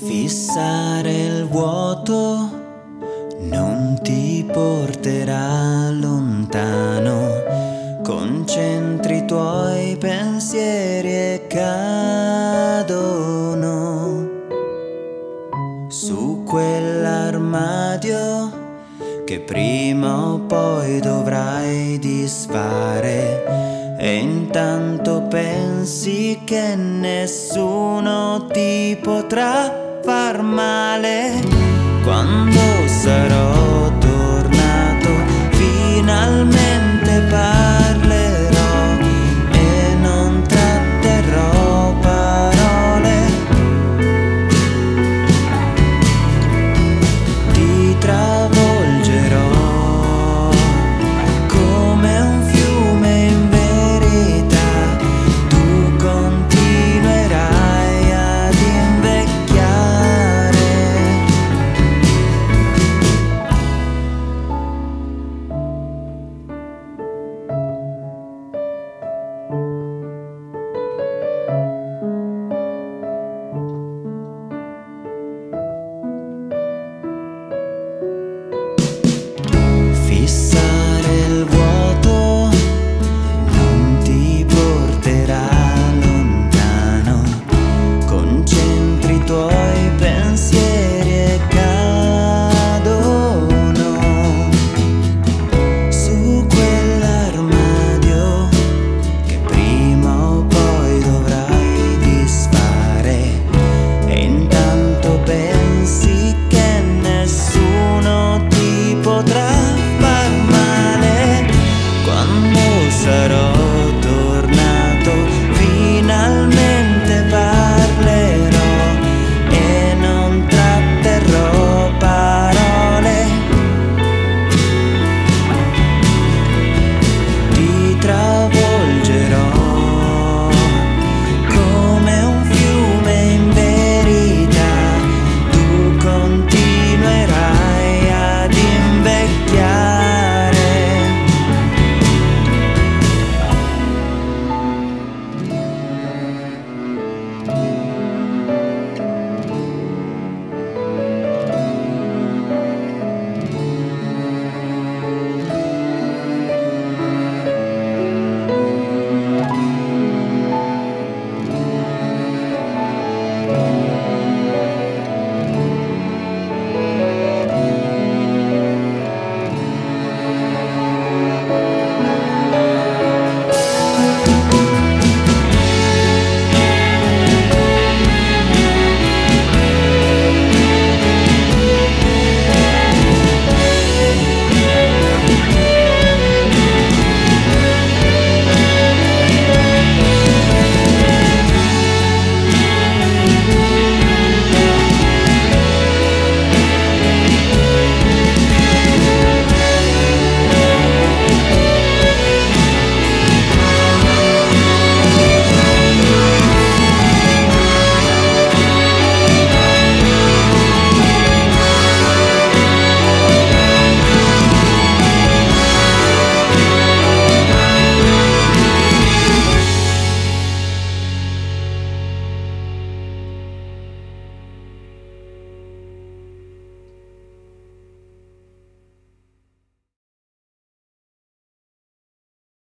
Fissare il vuoto non ti porterà lontano. Concentri i tuoi pensieri e cadono su quell'armadio che prima o poi dovrai disfare. E intanto pensi che nessuno ti potrà far male. Quando sarò otra